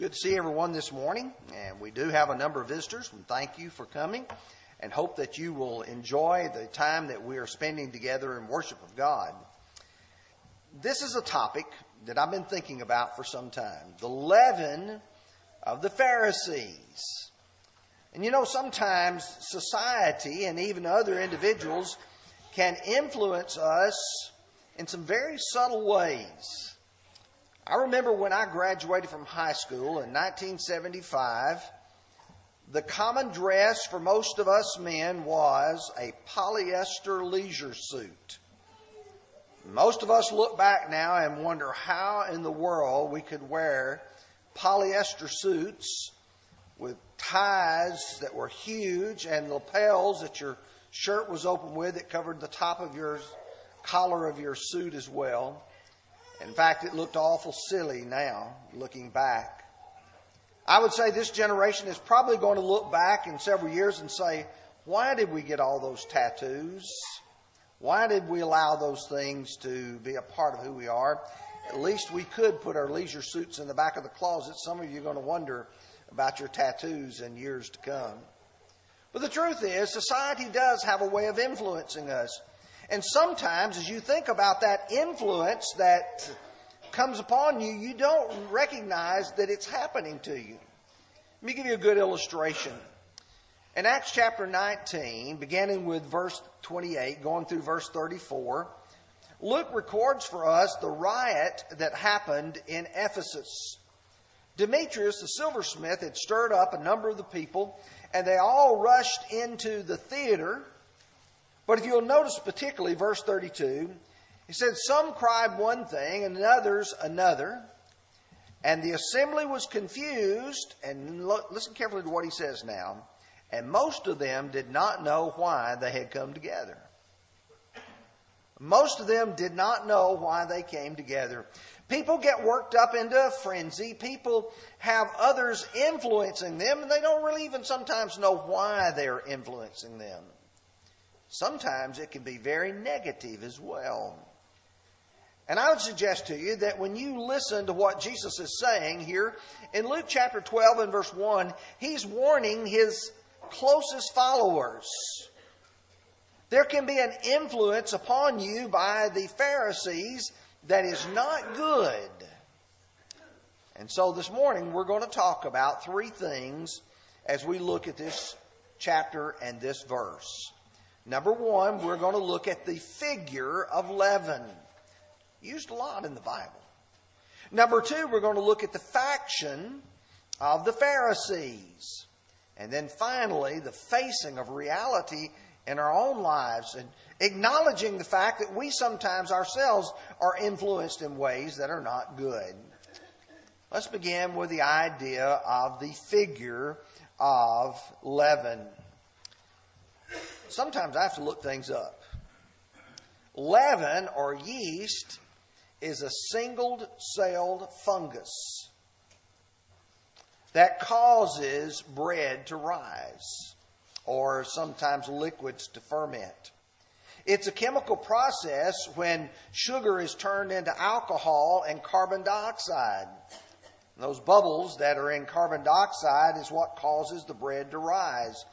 Good to see everyone this morning, and we do have a number of visitors. And thank you for coming, and hope that you will enjoy the time that we are spending together in worship of God. This is a topic that I've been thinking about for some time: the leaven of the Pharisees. And you know, sometimes society and even other individuals can influence us in some very subtle ways. I remember when I graduated from high school in 1975, the common dress for most of us men was a polyester leisure suit. Most of us look back now and wonder how in the world we could wear polyester suits with ties that were huge and lapels that your shirt was open with that covered the top of your collar of your suit as well. In fact, it looked awful silly now, looking back. I would say this generation is probably going to look back in several years and say, why did we get all those tattoos? Why did we allow those things to be a part of who we are? At least we could put our leisure suits in the back of the closet. Some of you are going to wonder about your tattoos in years to come. But the truth is, society does have a way of influencing us. And sometimes, as you think about that influence that comes upon you, you don't recognize that it's happening to you. Let me give you a good illustration. In Acts chapter 19, beginning with verse 28, going through verse 34, Luke records for us the riot that happened in Ephesus. Demetrius, the silversmith, had stirred up a number of the people, and they all rushed into the theater but if you'll notice particularly verse 32, he said, Some cried one thing and others another. And the assembly was confused. And listen carefully to what he says now. And most of them did not know why they had come together. Most of them did not know why they came together. People get worked up into a frenzy. People have others influencing them, and they don't really even sometimes know why they're influencing them. Sometimes it can be very negative as well. And I would suggest to you that when you listen to what Jesus is saying here in Luke chapter 12 and verse 1, he's warning his closest followers. There can be an influence upon you by the Pharisees that is not good. And so this morning we're going to talk about three things as we look at this chapter and this verse. Number one, we're going to look at the figure of leaven, used a lot in the Bible. Number two, we're going to look at the faction of the Pharisees. And then finally, the facing of reality in our own lives and acknowledging the fact that we sometimes ourselves are influenced in ways that are not good. Let's begin with the idea of the figure of leaven sometimes I have to look things up. Leaven or yeast is a single celled fungus that causes bread to rise or sometimes liquids to ferment. It's a chemical process when sugar is turned into alcohol and carbon dioxide. those bubbles that are in carbon dioxide is what causes the bread to rise.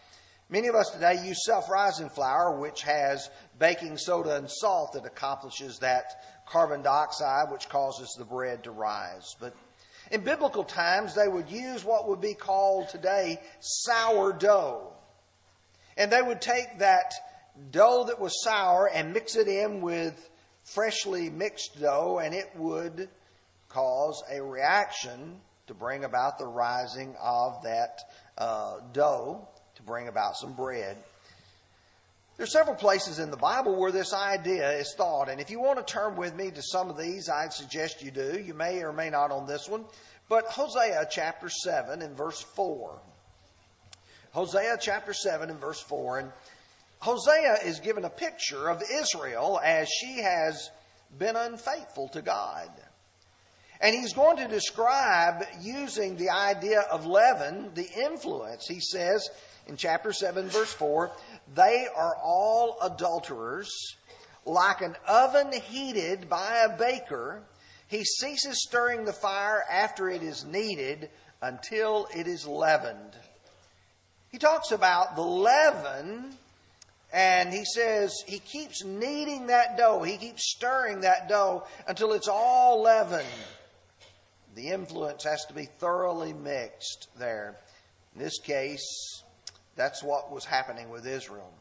Many of us today use self rising flour, which has baking soda and salt that accomplishes that carbon dioxide, which causes the bread to rise. But in biblical times, they would use what would be called today sourdough. And they would take that dough that was sour and mix it in with freshly mixed dough, and it would cause a reaction to bring about the rising of that uh, dough to bring about some bread. There's several places in the Bible where this idea is thought, and if you want to turn with me to some of these, I'd suggest you do. You may or may not on this one, but Hosea chapter 7 and verse 4. Hosea chapter 7 and verse 4, and Hosea is given a picture of Israel as she has been unfaithful to God. And he's going to describe using the idea of leaven, the influence. He says, in chapter 7, verse 4, they are all adulterers, like an oven heated by a baker, He ceases stirring the fire after it is kneaded until it is leavened. He talks about the leaven, and he says he keeps kneading that dough. He keeps stirring that dough until it's all leavened. The influence has to be thoroughly mixed there. In this case, that's what was happening with Israel.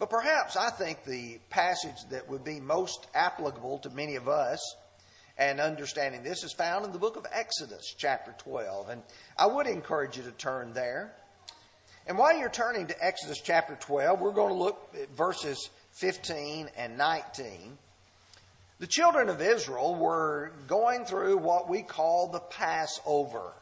But perhaps I think the passage that would be most applicable to many of us and understanding this is found in the book of Exodus, chapter 12. And I would encourage you to turn there. And while you're turning to Exodus chapter 12, we're going to look at verses 15 and 19. The children of Israel were going through what we call the Passover.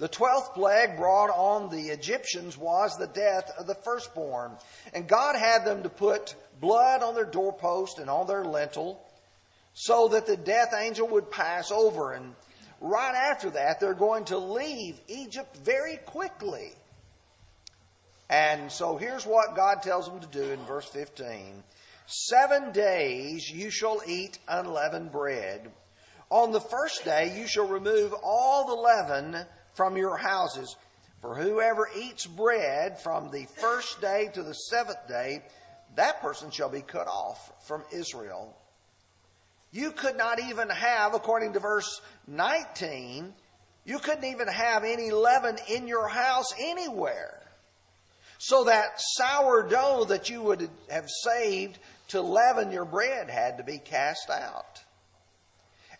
The twelfth plague brought on the Egyptians was the death of the firstborn. And God had them to put blood on their doorpost and on their lintel so that the death angel would pass over. And right after that, they're going to leave Egypt very quickly. And so here's what God tells them to do in verse 15 Seven days you shall eat unleavened bread. On the first day you shall remove all the leaven from your houses. For whoever eats bread from the first day to the seventh day, that person shall be cut off from Israel. You could not even have, according to verse 19, you couldn't even have any leaven in your house anywhere. So that sourdough that you would have saved to leaven your bread had to be cast out.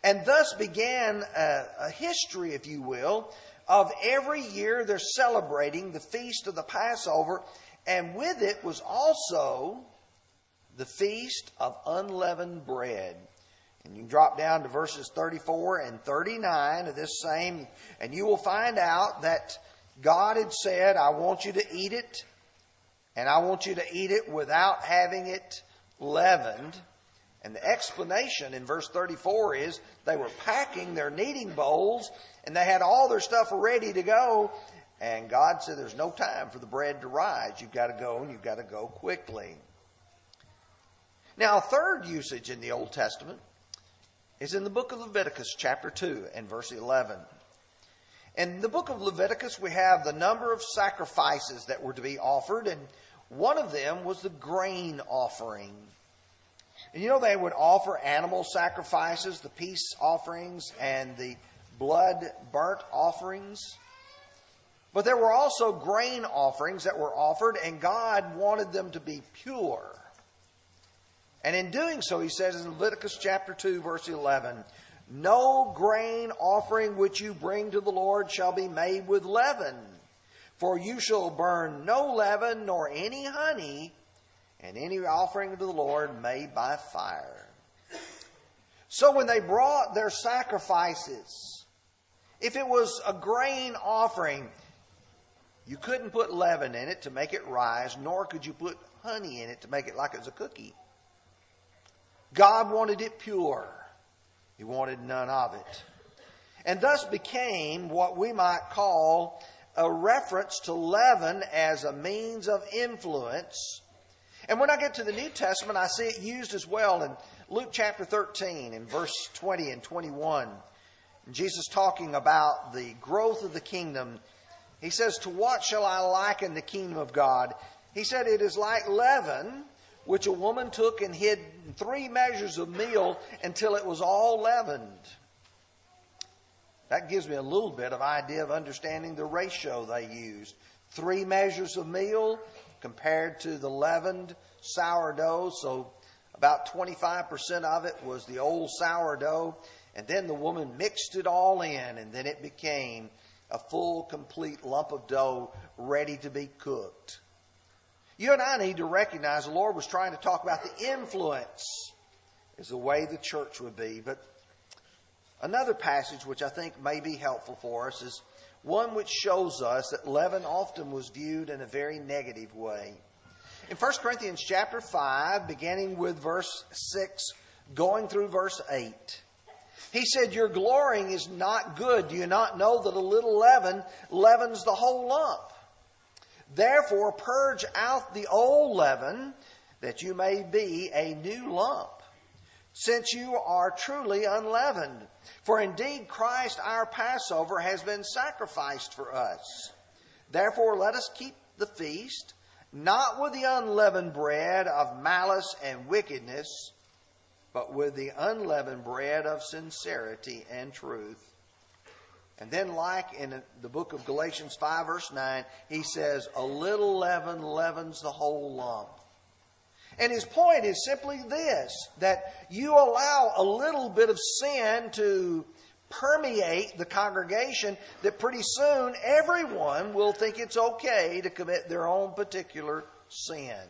And thus began a, a history, if you will, of every year they're celebrating the feast of the Passover, and with it was also the feast of unleavened bread. And you drop down to verses 34 and 39 of this same, and you will find out that God had said, I want you to eat it, and I want you to eat it without having it leavened. And the explanation in verse 34 is they were packing their kneading bowls and they had all their stuff ready to go. And God said, There's no time for the bread to rise. You've got to go and you've got to go quickly. Now, a third usage in the Old Testament is in the book of Leviticus, chapter 2, and verse 11. In the book of Leviticus, we have the number of sacrifices that were to be offered, and one of them was the grain offering. And you know, they would offer animal sacrifices, the peace offerings, and the blood burnt offerings. But there were also grain offerings that were offered, and God wanted them to be pure. And in doing so, he says in Leviticus chapter 2, verse 11, No grain offering which you bring to the Lord shall be made with leaven, for you shall burn no leaven nor any honey and any offering to the Lord made by fire. So when they brought their sacrifices, if it was a grain offering, you couldn't put leaven in it to make it rise, nor could you put honey in it to make it like it was a cookie. God wanted it pure. He wanted none of it. And thus became what we might call a reference to leaven as a means of influence and when I get to the New Testament, I see it used as well in Luke chapter 13 in verse 20 and 21. Jesus talking about the growth of the kingdom. He says, To what shall I liken the kingdom of God? He said, It is like leaven, which a woman took and hid three measures of meal until it was all leavened. That gives me a little bit of idea of understanding the ratio they used. Three measures of meal compared to the leavened sourdough. So about 25% of it was the old sourdough. And then the woman mixed it all in, and then it became a full, complete lump of dough ready to be cooked. You and I need to recognize the Lord was trying to talk about the influence is the way the church would be. But another passage which I think may be helpful for us is one which shows us that leaven often was viewed in a very negative way. In 1 Corinthians chapter 5, beginning with verse 6, going through verse 8, he said, Your glorying is not good. Do you not know that a little leaven leavens the whole lump? Therefore, purge out the old leaven, that you may be a new lump since you are truly unleavened. For indeed Christ our Passover has been sacrificed for us. Therefore let us keep the feast, not with the unleavened bread of malice and wickedness, but with the unleavened bread of sincerity and truth. And then, like in the book of Galatians 5, verse 9, he says, A little leaven leavens the whole lump. And his point is simply this that you allow a little bit of sin to permeate the congregation, that pretty soon everyone will think it's okay to commit their own particular sin.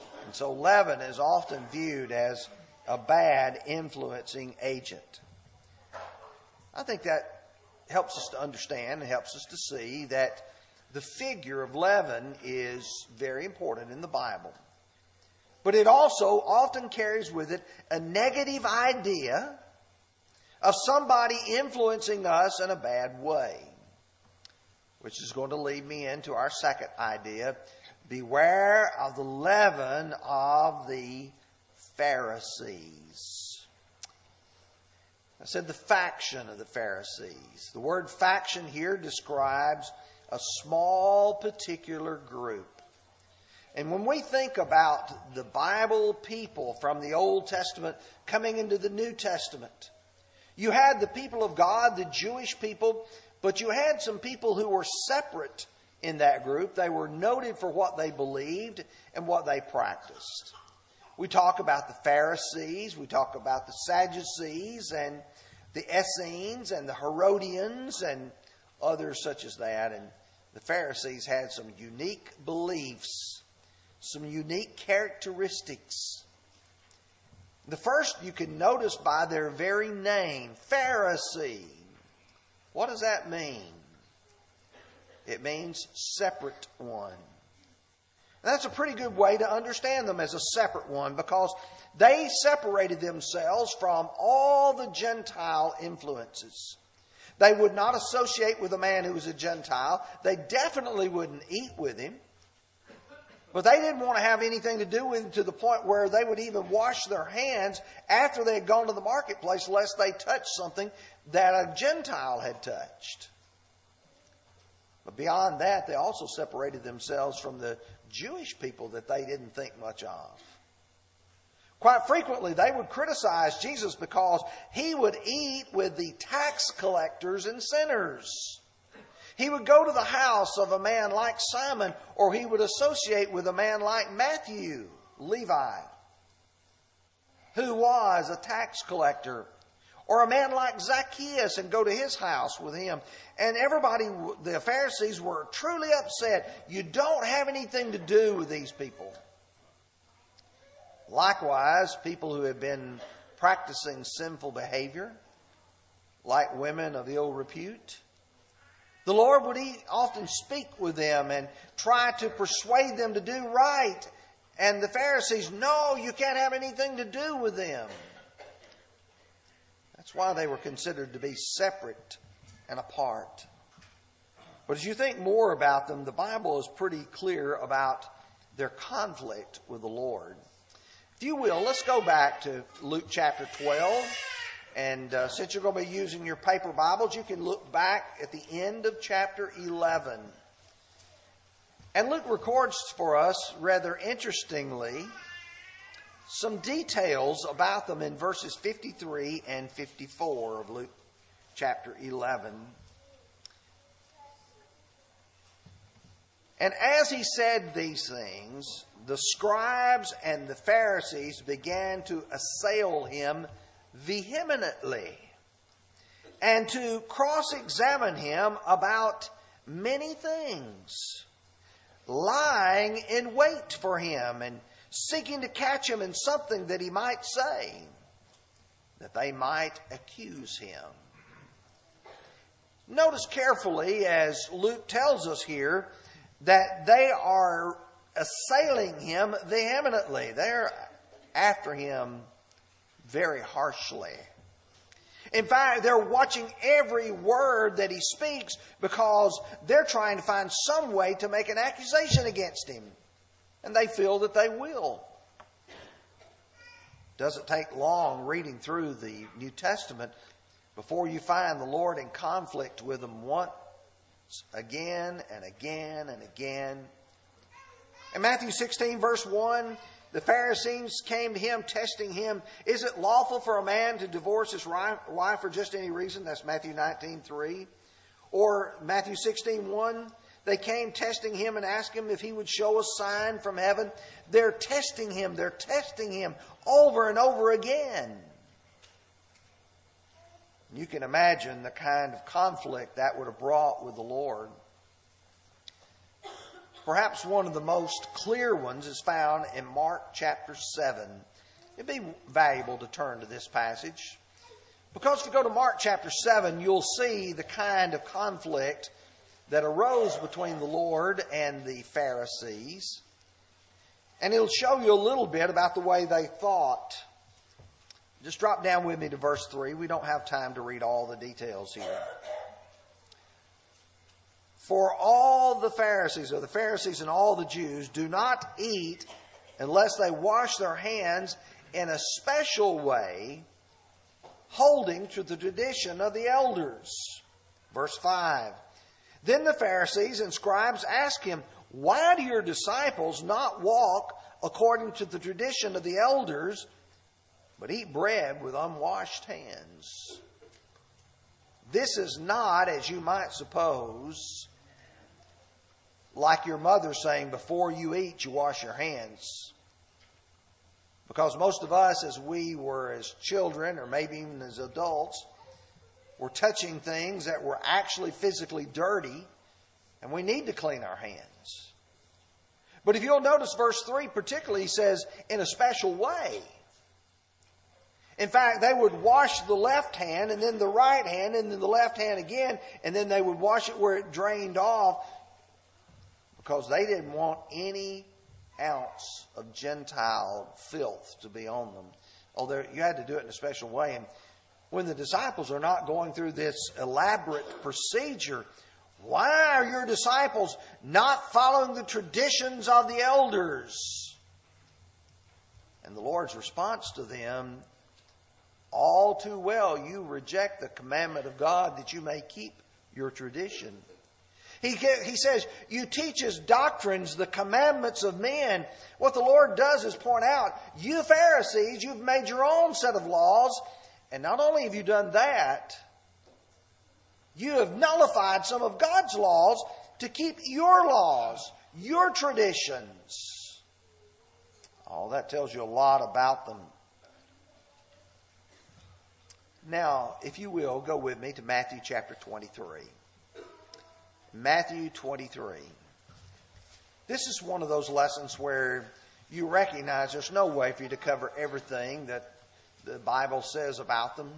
And so leaven is often viewed as a bad influencing agent. I think that helps us to understand and helps us to see that the figure of leaven is very important in the Bible. But it also often carries with it a negative idea of somebody influencing us in a bad way. Which is going to lead me into our second idea. Beware of the leaven of the Pharisees. I said the faction of the Pharisees. The word faction here describes a small particular group. And when we think about the Bible people from the Old Testament coming into the New Testament, you had the people of God, the Jewish people, but you had some people who were separate in that group. They were noted for what they believed and what they practiced. We talk about the Pharisees, we talk about the Sadducees, and the Essenes, and the Herodians, and others such as that. And the Pharisees had some unique beliefs, some unique characteristics. The first you can notice by their very name, Pharisee. What does that mean? It means separate one. And that's a pretty good way to understand them as a separate one because they separated themselves from all the Gentile influences. They would not associate with a man who was a Gentile. They definitely wouldn't eat with him. But they didn't want to have anything to do with him to the point where they would even wash their hands after they had gone to the marketplace, lest they touched something that a Gentile had touched. But beyond that, they also separated themselves from the Jewish people that they didn't think much of. Quite frequently, they would criticize Jesus because he would eat with the tax collectors and sinners. He would go to the house of a man like Simon, or he would associate with a man like Matthew, Levi, who was a tax collector, or a man like Zacchaeus and go to his house with him. And everybody, the Pharisees were truly upset. You don't have anything to do with these people. Likewise, people who have been practicing sinful behavior, like women of ill repute, the Lord would often speak with them and try to persuade them to do right. And the Pharisees, no, you can't have anything to do with them. That's why they were considered to be separate and apart. But as you think more about them, the Bible is pretty clear about their conflict with the Lord. If you will, let's go back to Luke chapter 12. And uh, since you're going to be using your paper Bibles, you can look back at the end of chapter 11. And Luke records for us, rather interestingly, some details about them in verses 53 and 54 of Luke chapter 11. And as he said these things, the scribes and the Pharisees began to assail him vehemently and to cross examine him about many things, lying in wait for him and seeking to catch him in something that he might say, that they might accuse him. Notice carefully as Luke tells us here that they are assailing him vehemently. They're after him very harshly. In fact, they're watching every word that he speaks because they're trying to find some way to make an accusation against him. And they feel that they will. Doesn't take long reading through the New Testament before you find the Lord in conflict with them once again and again and again. In Matthew 16, verse 1, the Pharisees came to him, testing him. Is it lawful for a man to divorce his wife for just any reason? That's Matthew 19, 3. Or Matthew 16, 1. They came testing him and asked him if he would show a sign from heaven. They're testing him. They're testing him over and over again. You can imagine the kind of conflict that would have brought with the Lord. Perhaps one of the most clear ones is found in Mark chapter 7. It'd be valuable to turn to this passage. Because if you go to Mark chapter 7, you'll see the kind of conflict that arose between the Lord and the Pharisees. And it'll show you a little bit about the way they thought. Just drop down with me to verse 3. We don't have time to read all the details here. For all the Pharisees, or the Pharisees and all the Jews, do not eat unless they wash their hands in a special way, holding to the tradition of the elders. Verse 5. Then the Pharisees and scribes asked him, Why do your disciples not walk according to the tradition of the elders, but eat bread with unwashed hands? This is not, as you might suppose, like your mother saying, Before you eat, you wash your hands. Because most of us, as we were as children, or maybe even as adults, we're touching things that were actually physically dirty, and we need to clean our hands. But if you'll notice verse 3 particularly, says, in a special way. In fact, they would wash the left hand and then the right hand and then the left hand again, and then they would wash it where it drained off because they didn't want any ounce of Gentile filth to be on them. Oh, you had to do it in a special way. And when the disciples are not going through this elaborate procedure, why are your disciples not following the traditions of the elders? And the Lord's response to them, all too well, you reject the commandment of God that you may keep your tradition. He, he says, You teach as doctrines the commandments of men. What the Lord does is point out, You Pharisees, you've made your own set of laws and not only have you done that, you have nullified some of God's laws to keep your laws, your traditions. Oh, that tells you a lot about them. Now, if you will, go with me to Matthew chapter 23. Matthew 23. This is one of those lessons where you recognize there's no way for you to cover everything that the Bible says about them.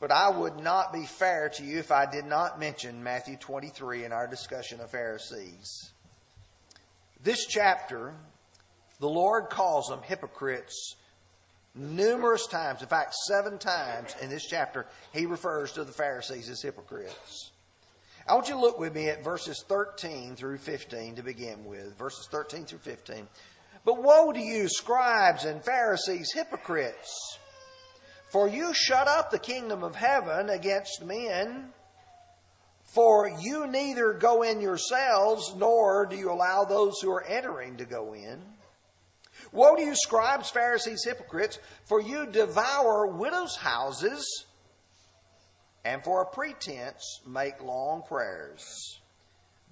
But I would not be fair to you if I did not mention Matthew 23 in our discussion of Pharisees. This chapter, the Lord calls them hypocrites numerous times. In fact, seven times in this chapter, he refers to the Pharisees as hypocrites. I want you to look with me at verses 13 through 15 to begin with. Verses 13 through 15. But woe to you, scribes and Pharisees, hypocrites! For you shut up the kingdom of heaven against men. For you neither go in yourselves, nor do you allow those who are entering to go in. Woe to you, scribes, Pharisees, hypocrites! For you devour widows' houses, and for a pretense make long prayers.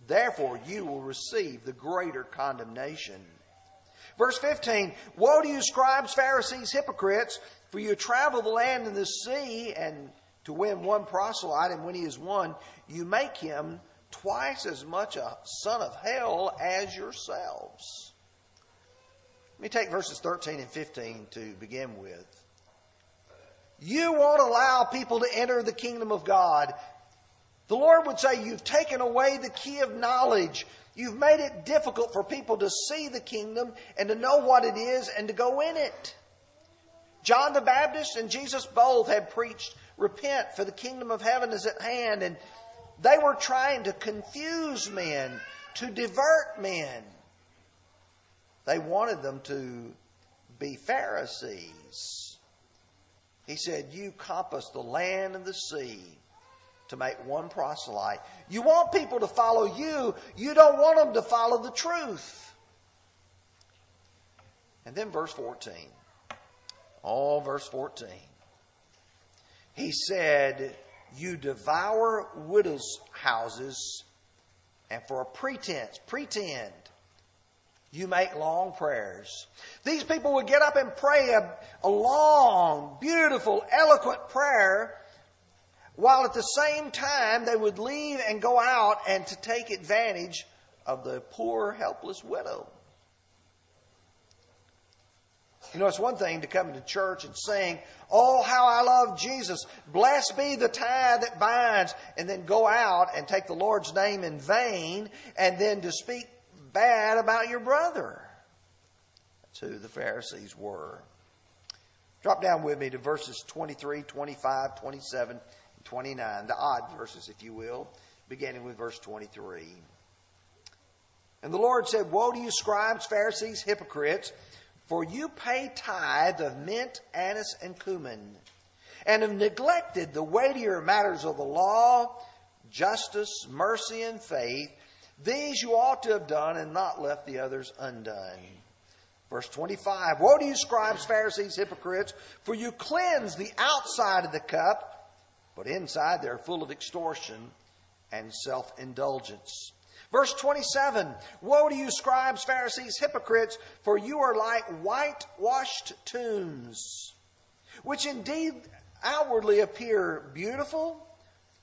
Therefore you will receive the greater condemnation. Verse 15 Woe to you, scribes, Pharisees, hypocrites, for you travel the land and the sea, and to win one proselyte, and when he is won, you make him twice as much a son of hell as yourselves. Let me take verses 13 and 15 to begin with. You won't allow people to enter the kingdom of God. The Lord would say, You've taken away the key of knowledge. You've made it difficult for people to see the kingdom and to know what it is and to go in it. John the Baptist and Jesus both had preached, Repent, for the kingdom of heaven is at hand. And they were trying to confuse men, to divert men. They wanted them to be Pharisees. He said, You compass the land and the sea to make one proselyte. You want people to follow you, you don't want them to follow the truth. And then verse 14. Oh, verse 14. He said, You devour widows' houses, and for a pretense, pretend, you make long prayers. These people would get up and pray a, a long, beautiful, eloquent prayer, while at the same time they would leave and go out and to take advantage of the poor, helpless widow. You know, it's one thing to come to church and sing, Oh, how I love Jesus. Blessed be the tie that binds. And then go out and take the Lord's name in vain and then to speak bad about your brother. That's who the Pharisees were. Drop down with me to verses 23, 25, 27, and 29, the odd verses, if you will, beginning with verse 23. And the Lord said, Woe to you, scribes, Pharisees, hypocrites! For you pay tithe of mint, anise, and cumin, and have neglected the weightier matters of the law, justice, mercy, and faith. These you ought to have done and not left the others undone. Verse 25 Woe to you, scribes, Pharisees, hypocrites, for you cleanse the outside of the cup, but inside they're full of extortion and self indulgence. Verse 27 Woe to you, scribes, Pharisees, hypocrites, for you are like whitewashed tombs, which indeed outwardly appear beautiful,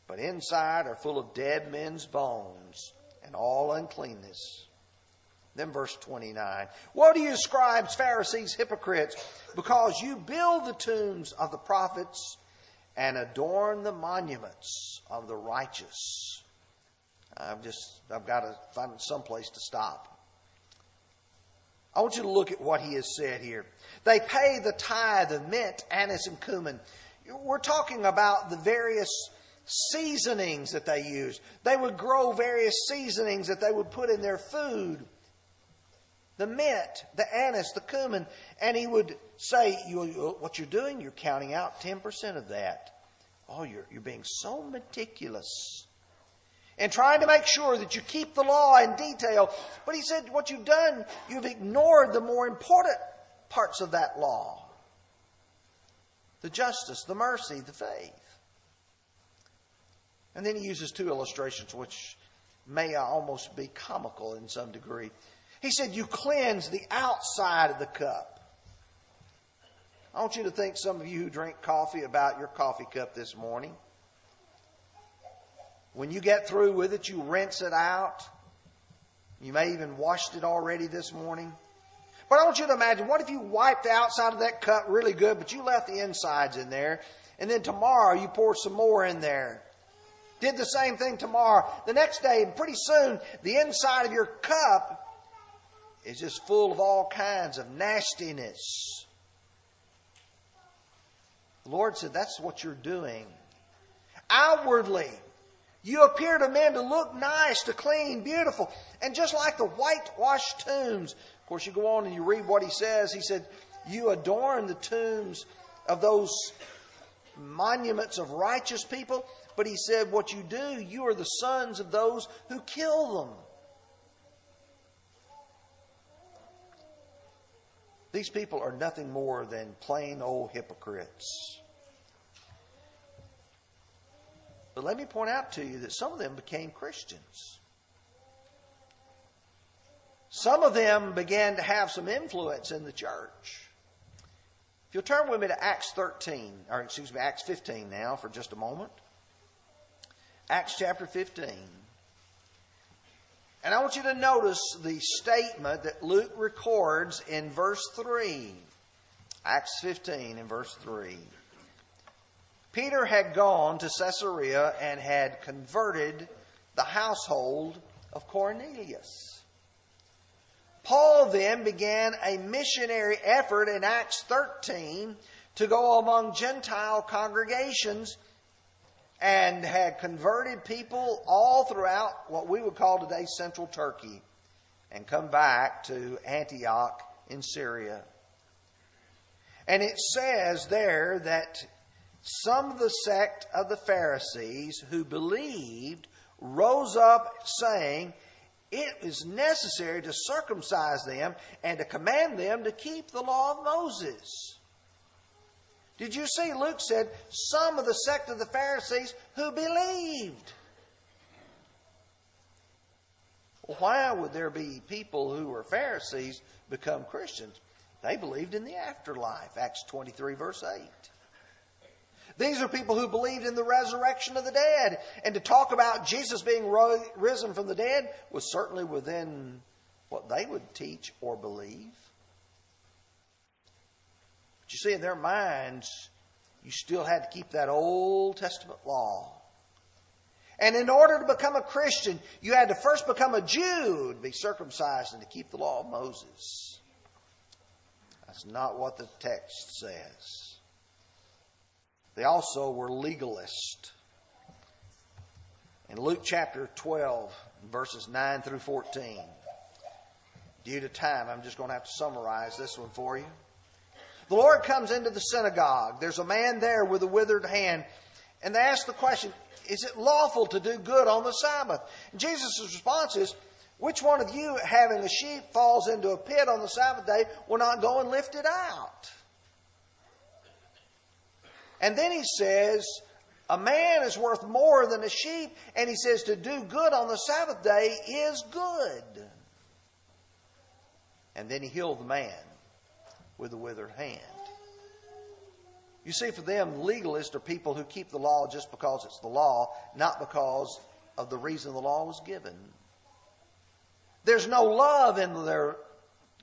but inside are full of dead men's bones and all uncleanness. Then verse 29. Woe to you, scribes, Pharisees, hypocrites, because you build the tombs of the prophets and adorn the monuments of the righteous. I've just, I've got to find some place to stop. I want you to look at what he has said here. They pay the tithe of mint, anise, and cumin. We're talking about the various seasonings that they use. They would grow various seasonings that they would put in their food. The mint, the anise, the cumin. And he would say, you, What you're doing, you're counting out 10% of that. Oh, you're, you're being so meticulous and trying to make sure that you keep the law in detail. But he said, what you've done, you've ignored the more important parts of that law the justice, the mercy, the faith. And then he uses two illustrations which may almost be comical in some degree. He said, You cleanse the outside of the cup. I want you to think, some of you who drink coffee, about your coffee cup this morning. When you get through with it, you rinse it out. You may even washed it already this morning. But I want you to imagine what if you wiped the outside of that cup really good, but you left the insides in there, and then tomorrow you pour some more in there. Did the same thing tomorrow. The next day, and pretty soon, the inside of your cup is just full of all kinds of nastiness. The Lord said, That's what you're doing. Outwardly, you appear to men to look nice, to clean, beautiful. And just like the whitewashed tombs, of course, you go on and you read what he says. He said, You adorn the tombs of those monuments of righteous people. But he said, What you do, you are the sons of those who kill them. These people are nothing more than plain old hypocrites. But let me point out to you that some of them became Christians. Some of them began to have some influence in the church. If you'll turn with me to Acts 13, or excuse me, Acts 15 now for just a moment. Acts chapter 15. And I want you to notice the statement that Luke records in verse 3. Acts 15 in verse 3. Peter had gone to Caesarea and had converted the household of Cornelius. Paul then began a missionary effort in Acts 13 to go among Gentile congregations and had converted people all throughout what we would call today central Turkey and come back to Antioch in Syria. And it says there that some of the sect of the Pharisees who believed rose up saying, It is necessary to circumcise them and to command them to keep the law of Moses. Did you see? Luke said, Some of the sect of the Pharisees who believed. why would there be people who were Pharisees become Christians? They believed in the afterlife. Acts 23, verse 8. These are people who believed in the resurrection of the dead. And to talk about Jesus being risen from the dead was certainly within what they would teach or believe. But you see, in their minds, you still had to keep that Old Testament law. And in order to become a Christian, you had to first become a Jew to be circumcised and to keep the law of Moses. That's not what the text says. They also were legalist. In Luke chapter 12, verses 9 through 14, due to time, I'm just going to have to summarize this one for you. The Lord comes into the synagogue. There's a man there with a withered hand. And they ask the question, is it lawful to do good on the Sabbath? Jesus' response is, which one of you, having a sheep, falls into a pit on the Sabbath day, will not go and lift it out? And then he says, a man is worth more than a sheep. And he says, to do good on the Sabbath day is good. And then he healed the man with a withered hand. You see, for them, legalists are people who keep the law just because it's the law, not because of the reason the law was given. There's no love in their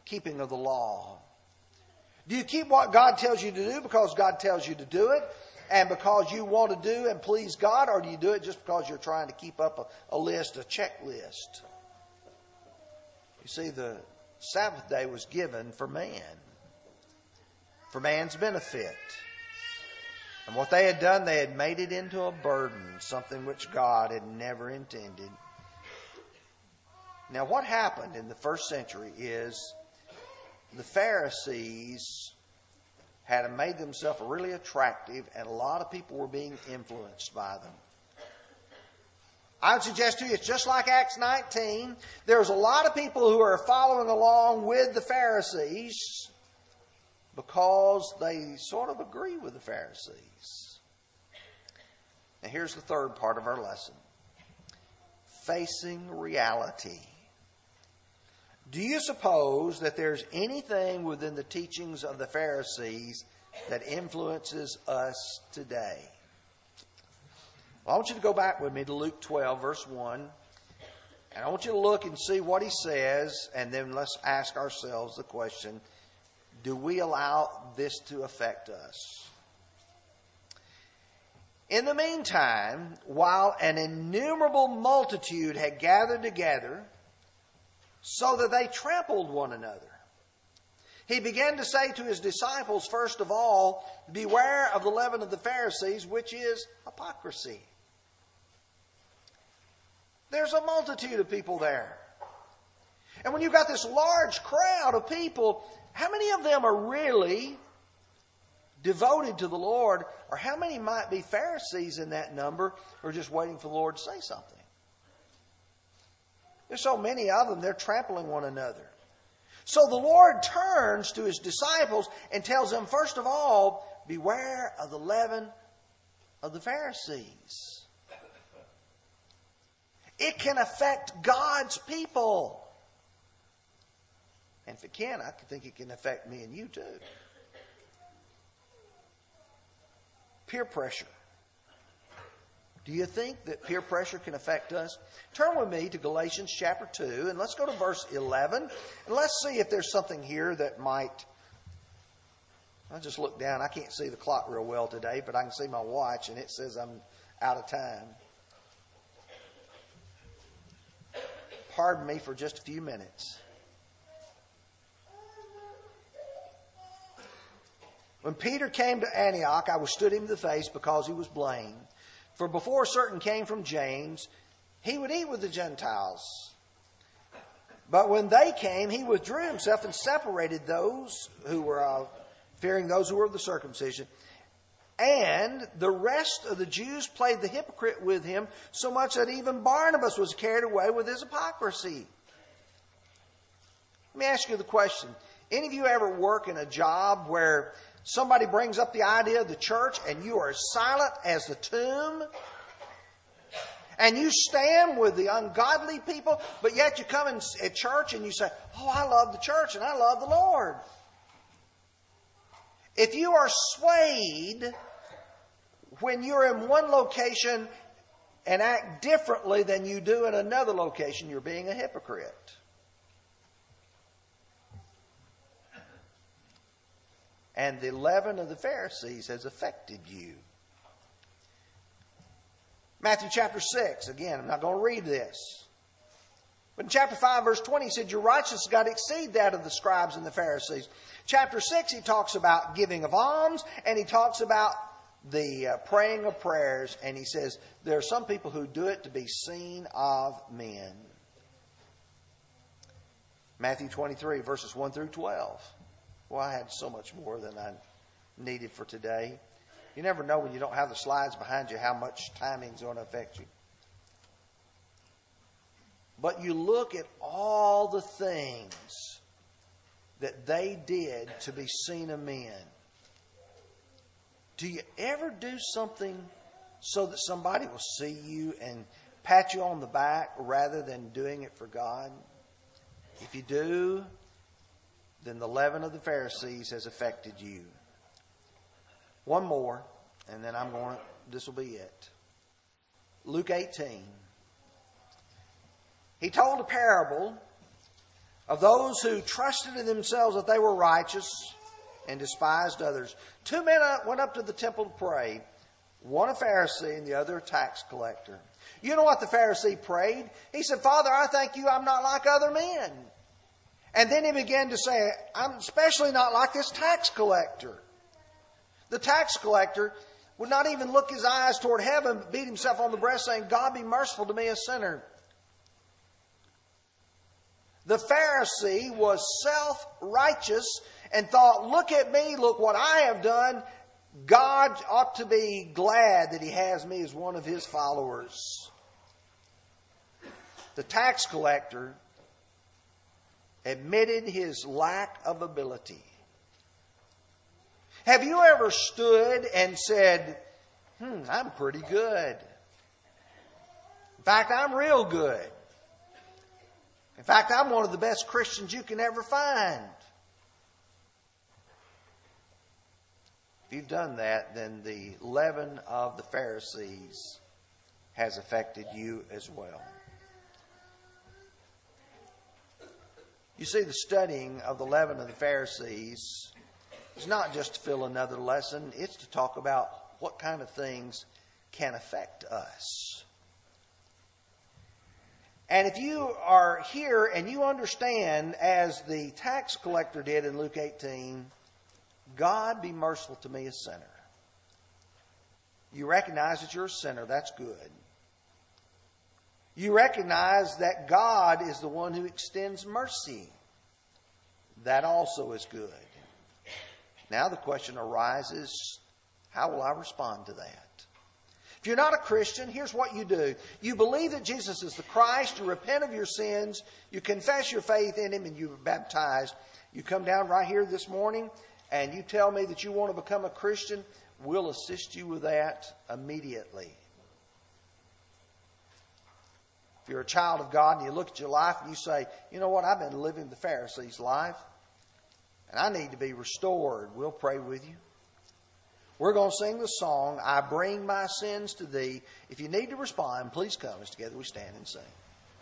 keeping of the law. Do you keep what God tells you to do because God tells you to do it and because you want to do and please God, or do you do it just because you're trying to keep up a, a list, a checklist? You see, the Sabbath day was given for man, for man's benefit. And what they had done, they had made it into a burden, something which God had never intended. Now, what happened in the first century is the Pharisees had made themselves really attractive, and a lot of people were being influenced by them. I would suggest to you it's just like Acts 19. There's a lot of people who are following along with the Pharisees because they sort of agree with the Pharisees. And here's the third part of our lesson facing reality. Do you suppose that there's anything within the teachings of the Pharisees that influences us today? Well, I want you to go back with me to Luke 12, verse 1. And I want you to look and see what he says, and then let's ask ourselves the question do we allow this to affect us? In the meantime, while an innumerable multitude had gathered together, so that they trampled one another, he began to say to his disciples, first of all, Beware of the leaven of the Pharisees, which is hypocrisy. There's a multitude of people there. And when you've got this large crowd of people, how many of them are really devoted to the Lord, or how many might be Pharisees in that number are just waiting for the Lord to say something? There's so many of them, they're trampling one another. So the Lord turns to his disciples and tells them, first of all, beware of the leaven of the Pharisees. It can affect God's people. And if it can, I think it can affect me and you too. Peer pressure. Do you think that peer pressure can affect us? Turn with me to Galatians chapter 2 and let's go to verse 11 and let's see if there's something here that might. I just look down. I can't see the clock real well today, but I can see my watch and it says I'm out of time. Pardon me for just a few minutes. When Peter came to Antioch, I withstood him in the face because he was blamed. For before certain came from James, he would eat with the Gentiles. But when they came, he withdrew himself and separated those who were of fearing those who were of the circumcision. And the rest of the Jews played the hypocrite with him, so much that even Barnabas was carried away with his hypocrisy. Let me ask you the question. Any of you ever work in a job where somebody brings up the idea of the church and you are silent as the tomb? And you stand with the ungodly people, but yet you come in at church and you say, Oh, I love the church and I love the Lord. If you are swayed when you're in one location and act differently than you do in another location, you're being a hypocrite. And the leaven of the Pharisees has affected you. Matthew chapter 6, again, I'm not going to read this. But in chapter 5, verse 20, he said, Your righteousness got to exceed that of the scribes and the Pharisees. Chapter 6, he talks about giving of alms, and he talks about the uh, praying of prayers, and he says, There are some people who do it to be seen of men. Matthew 23, verses 1 through 12. Well, I had so much more than I needed for today. You never know when you don't have the slides behind you how much timing's going to affect you. But you look at all the things that they did to be seen of men. Do you ever do something so that somebody will see you and pat you on the back rather than doing it for God? If you do, then the leaven of the Pharisees has affected you. One more, and then I'm going, to, this will be it. Luke 18. He told a parable of those who trusted in themselves that they were righteous and despised others. Two men went up to the temple to pray, one a Pharisee and the other a tax collector. You know what the Pharisee prayed? He said, Father, I thank you I'm not like other men. And then he began to say, I'm especially not like this tax collector. The tax collector would not even look his eyes toward heaven, but beat himself on the breast, saying, God be merciful to me, a sinner. The Pharisee was self righteous and thought, Look at me, look what I have done. God ought to be glad that he has me as one of his followers. The tax collector admitted his lack of ability. Have you ever stood and said, hmm, I'm pretty good? In fact, I'm real good. In fact, I'm one of the best Christians you can ever find. If you've done that, then the leaven of the Pharisees has affected you as well. You see, the studying of the leaven of the Pharisees is not just to fill another lesson, it's to talk about what kind of things can affect us. And if you are here and you understand, as the tax collector did in Luke 18, God be merciful to me, a sinner. You recognize that you're a sinner, that's good. You recognize that God is the one who extends mercy. That also is good. Now the question arises how will I respond to that? If you're not a Christian, here's what you do. You believe that Jesus is the Christ, you repent of your sins, you confess your faith in Him, and you're baptized. You come down right here this morning and you tell me that you want to become a Christian, we'll assist you with that immediately. If you're a child of God and you look at your life and you say, you know what, I've been living the Pharisees' life and I need to be restored, we'll pray with you. We're going to sing the song, I Bring My Sins to Thee. If you need to respond, please come as together we stand and sing.